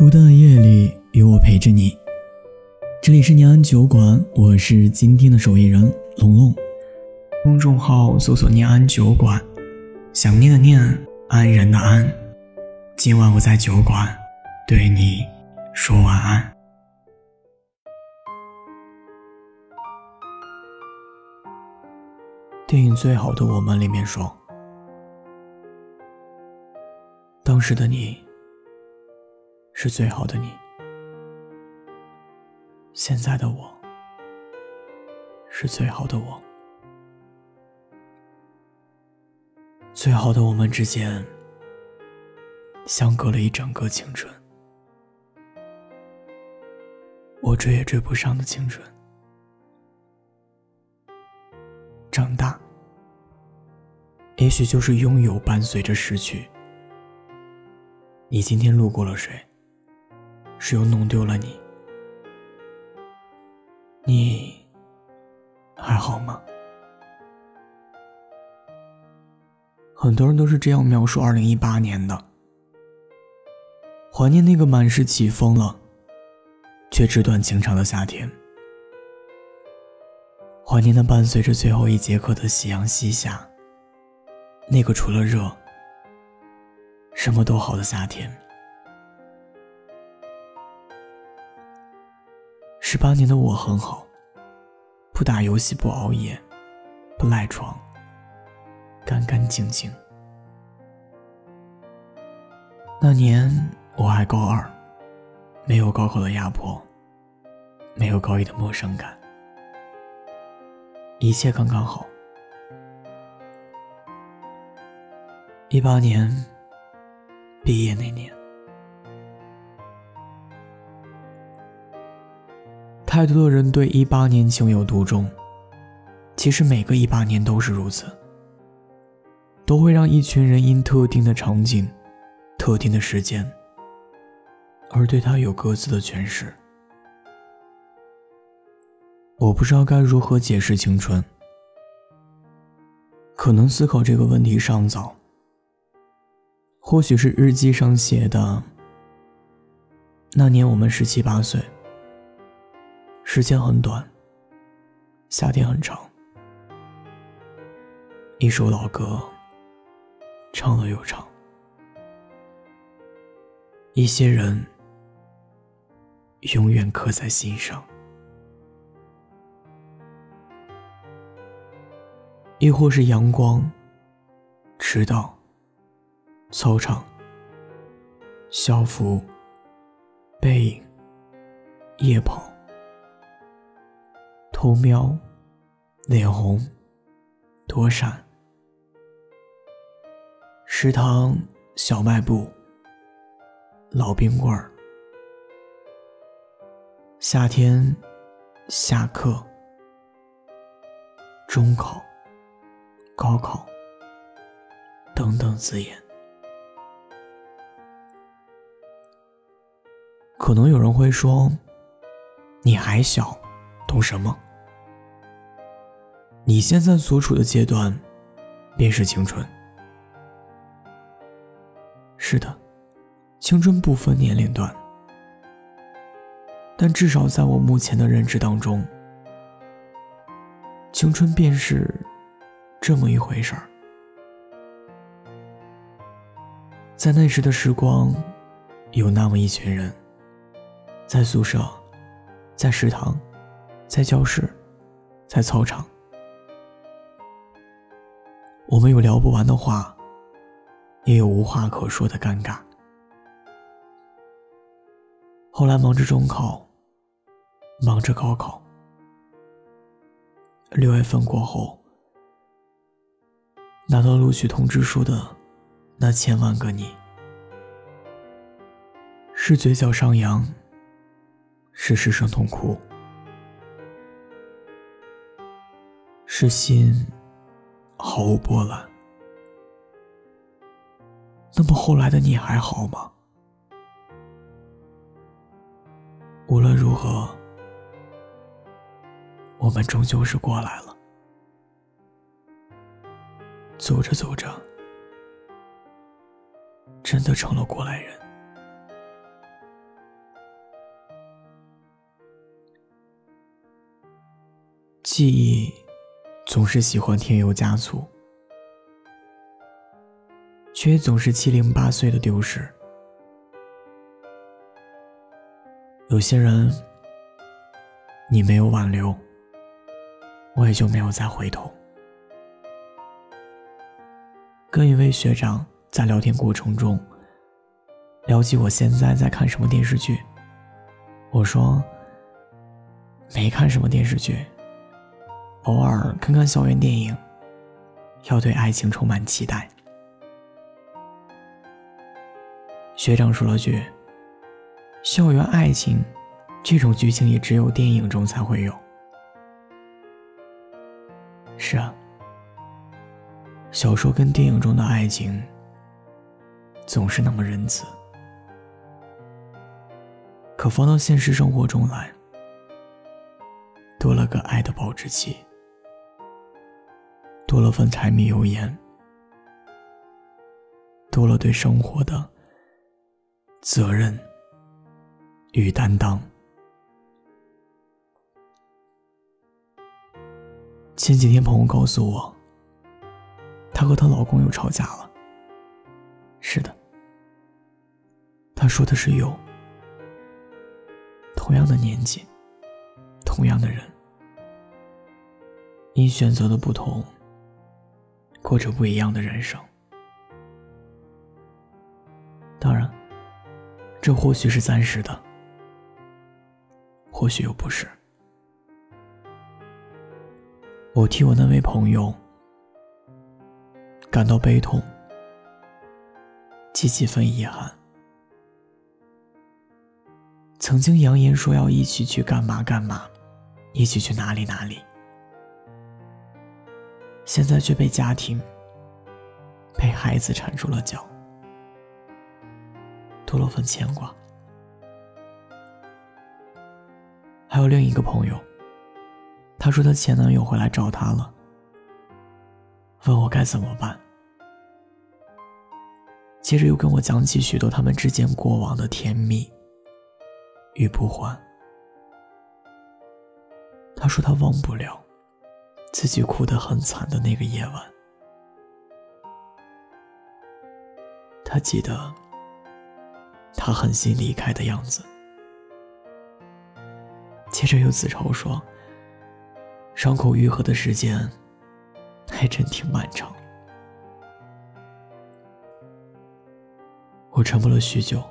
孤单的夜里，有我陪着你。这里是念安酒馆，我是今天的守夜人龙龙。公众号搜索“念安酒馆”，想念的念，安然的安。今晚我在酒馆，对你说晚安。电影《最好的我们》里面说，当时的你。是最好的你，现在的我是最好的我，最好的我们之间相隔了一整个青春，我追也追不上的青春。长大，也许就是拥有伴随着失去。你今天路过了谁？是又弄丢了你，你还好吗？很多人都是这样描述二零一八年的：怀念那个满是起风了，却纸短情长的夏天；怀念那伴随着最后一节课的夕阳西下，那个除了热，什么都好的夏天。十八年的我很好，不打游戏，不熬夜，不赖床，干干净净。那年我还高二，没有高考的压迫，没有高一的陌生感，一切刚刚好。一八年毕业那年。太多的人对一八年情有独钟，其实每个一八年都是如此，都会让一群人因特定的场景、特定的时间，而对他有各自的诠释。我不知道该如何解释青春，可能思考这个问题尚早。或许是日记上写的，那年我们十七八岁。时间很短，夏天很长。一首老歌，唱了又唱。一些人，永远刻在心上。亦或是阳光、迟到、操场、校服、背影、夜跑。偷瞄，脸红，躲闪。食堂小卖部，老冰棍儿。夏天，下课，中考，高考，等等字眼。可能有人会说，你还小，懂什么？你现在所处的阶段，便是青春。是的，青春不分年龄段，但至少在我目前的认知当中，青春便是这么一回事儿。在那时的时光，有那么一群人，在宿舍，在食堂，在教室，在操场。我们有聊不完的话，也有无话可说的尴尬。后来忙着中考，忙着高考。六月份过后，拿到录取通知书的那千万个你，是嘴角上扬，是失声痛哭，是心。毫无波澜那么后来的你还好吗？无论如何我们终究是过来了。走着走着真的成了过来人。记忆总是喜欢添油加醋，却总是七零八碎的丢失。有些人，你没有挽留，我也就没有再回头。跟一位学长在聊天过程中，聊起我现在在看什么电视剧，我说没看什么电视剧，偶尔看看校园电影，要对爱情充满期待。学长说了句：“校园爱情这种剧情也只有电影中才会有。”是啊。小说跟电影中的爱情，总是那么仁慈，可放到现实生活中来，多了个爱的保质期，多了份柴米油盐，多了对生活的责任与担当。前几天，朋友告诉我。她和她老公又吵架了。是的，她说的是有。同样的年纪，同样的人，因选择的不同，过着不一样的人生。当然，这或许是暂时的，或许又不是。我替我那位朋友。感到悲痛，及几分遗憾。曾经扬言说要一起去干嘛干嘛，一起去哪里哪里，现在却被家庭、被孩子缠住了脚，多了份牵挂。还有另一个朋友，她说她前男友回来找她了。问我该怎么办，接着又跟我讲起许多他们之间过往的甜蜜与不欢。他说他忘不了自己哭得很惨的那个夜晚，他记得他狠心离开的样子。接着又自嘲说，伤口愈合的时间。还真挺漫长。我沉默了许久，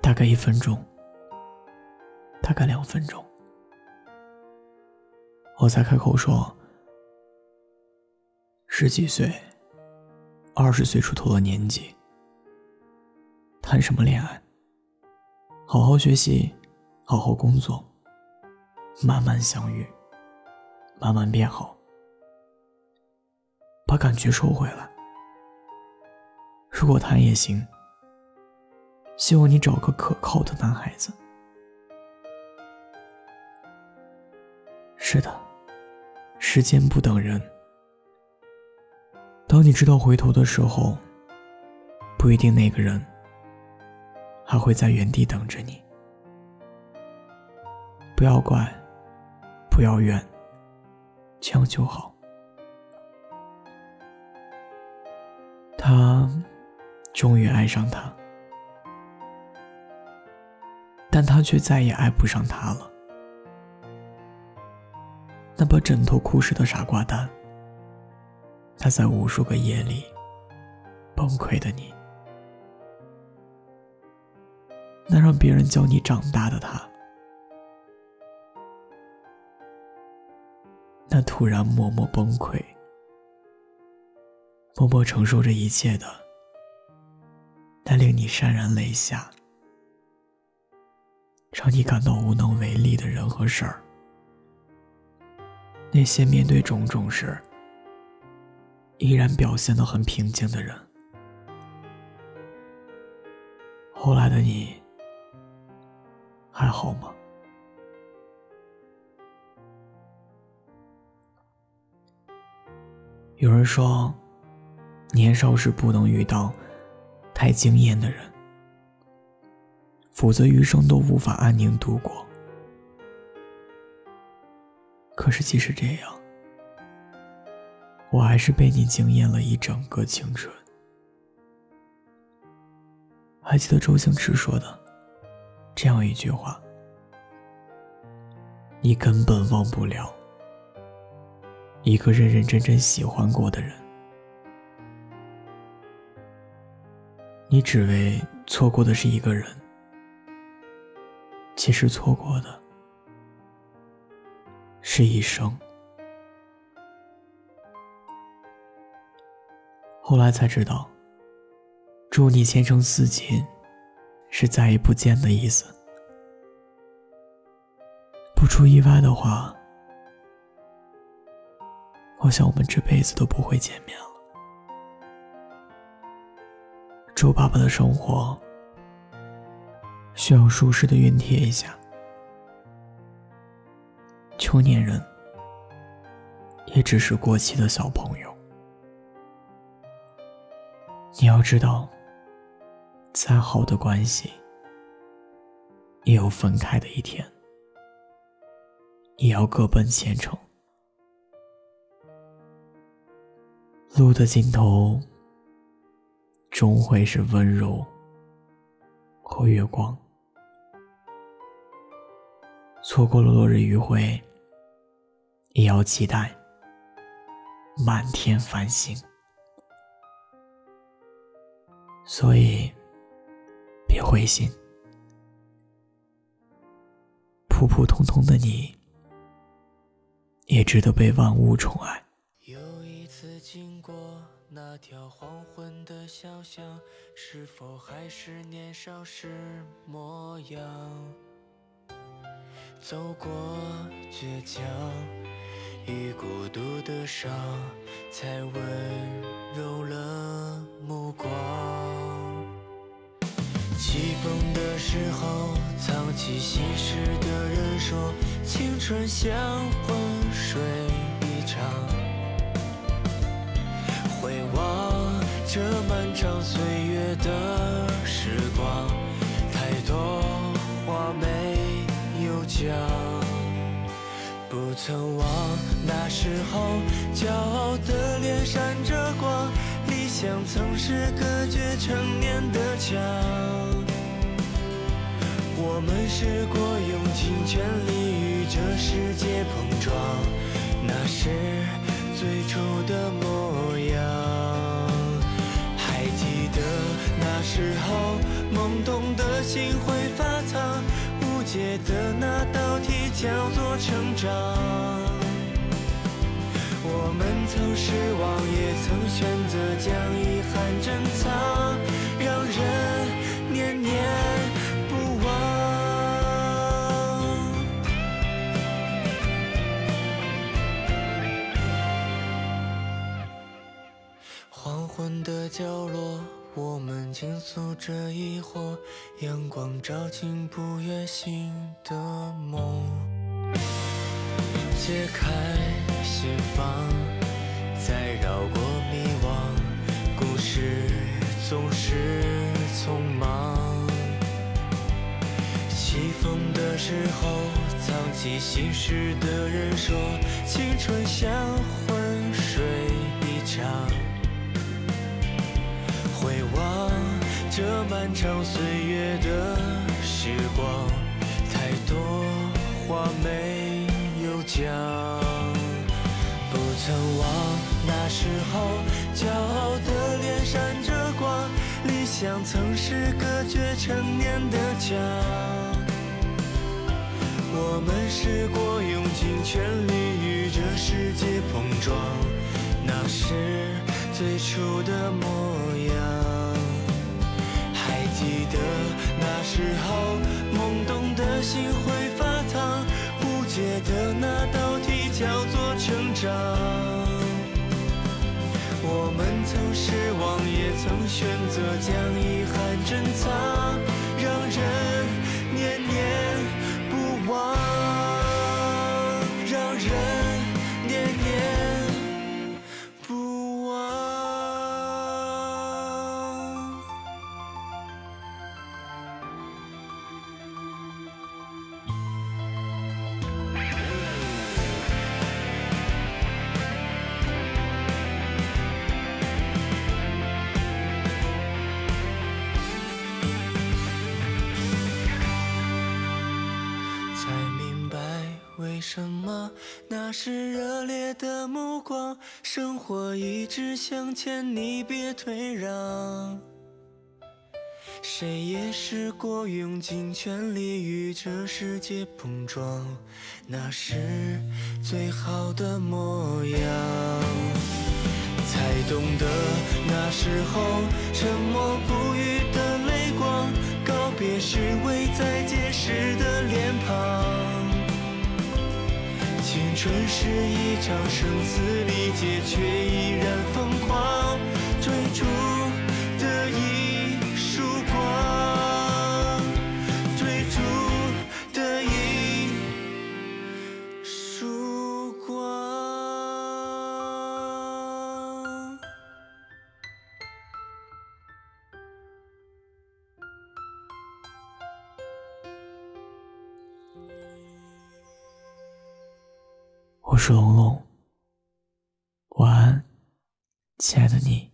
大概一分钟，大概两分钟，我才开口说：“十几岁、二十岁出头的年纪，谈什么恋爱？好好学习，好好工作，慢慢相遇，慢慢变好。”把感觉收回来。如果谈也行，希望你找个可靠的男孩子。是的，时间不等人。当你知道回头的时候，不一定那个人还会在原地等着你。不要怪，不要怨，这样就好。他终于爱上他，但他却再也爱不上他了。那把枕头哭湿的傻瓜蛋，他在无数个夜里崩溃的你，那让别人教你长大的他，那突然默默崩溃。默默承受着一切的，那令你潸然泪下、让你感到无能为力的人和事儿，那些面对种种时依然表现得很平静的人，后来的你还好吗？有人说。年少时不能遇到太惊艳的人，否则余生都无法安宁度过。可是即使这样，我还是被你惊艳了一整个青春。还记得周星驰说的这样一句话：“你根本忘不了一个认认真真喜欢过的人，你只为错过的是一个人，其实错过的是一生。”后来才知道。祝你前程似锦，是再也不见的意思。不出意外的话，我想我们这辈子都不会见面了。周爸爸的生活需要舒适的熨帖一下，秋年人也只是过期的小朋友。你要知道。再好的关系，也有分开的一天，也要各奔前程。路的尽头，终会是温柔和月光。错过了落日余晖，也要期待满天繁星。所以。别灰心，普普通通的你，也值得被万物宠爱。又一次经过那条黄昏的小巷，是否还是年少时模样？走过倔强与孤独的伤，才温柔了目光。起风的时候，藏起心事的人说，青春像昏睡一场。回望这漫长岁月的时光，太多话没有讲。曾忘那时候，骄傲的脸闪着光。理想曾是隔绝成年的墙，我们试过用尽全力与这世界碰撞，那是最初的模样。还记得那时候懵懂的心会发烫，无解的那道题叫做成长。我们曾失望，也曾选择将遗憾珍藏，让人念念不忘。黄昏的角落，我们倾诉着疑惑，阳光照进不愿醒的梦，解开。心房再绕过迷惘，故事总是匆忙。起风的时候，藏起心事的人说，青春像昏睡一场。回望这漫长岁月的时光，太多话没有讲。曾忘那时候，骄傲的脸闪着光，理想曾是隔绝成年的墙。我们试过用尽全力与这世界碰撞，那是最初的模样。还记得那时候，懵懂的心会成长。我们曾失望，也曾选择将一什么？那是热烈的目光。生活一直向前，你别退让。谁也试过用尽全力与这世界碰撞，那是最好的模样。才懂得那时候沉默不语的泪光，告别时未再见时的脸庞。青春是一场生死离劫，却依然疯狂追逐。我是龙龙，晚安，亲爱的你。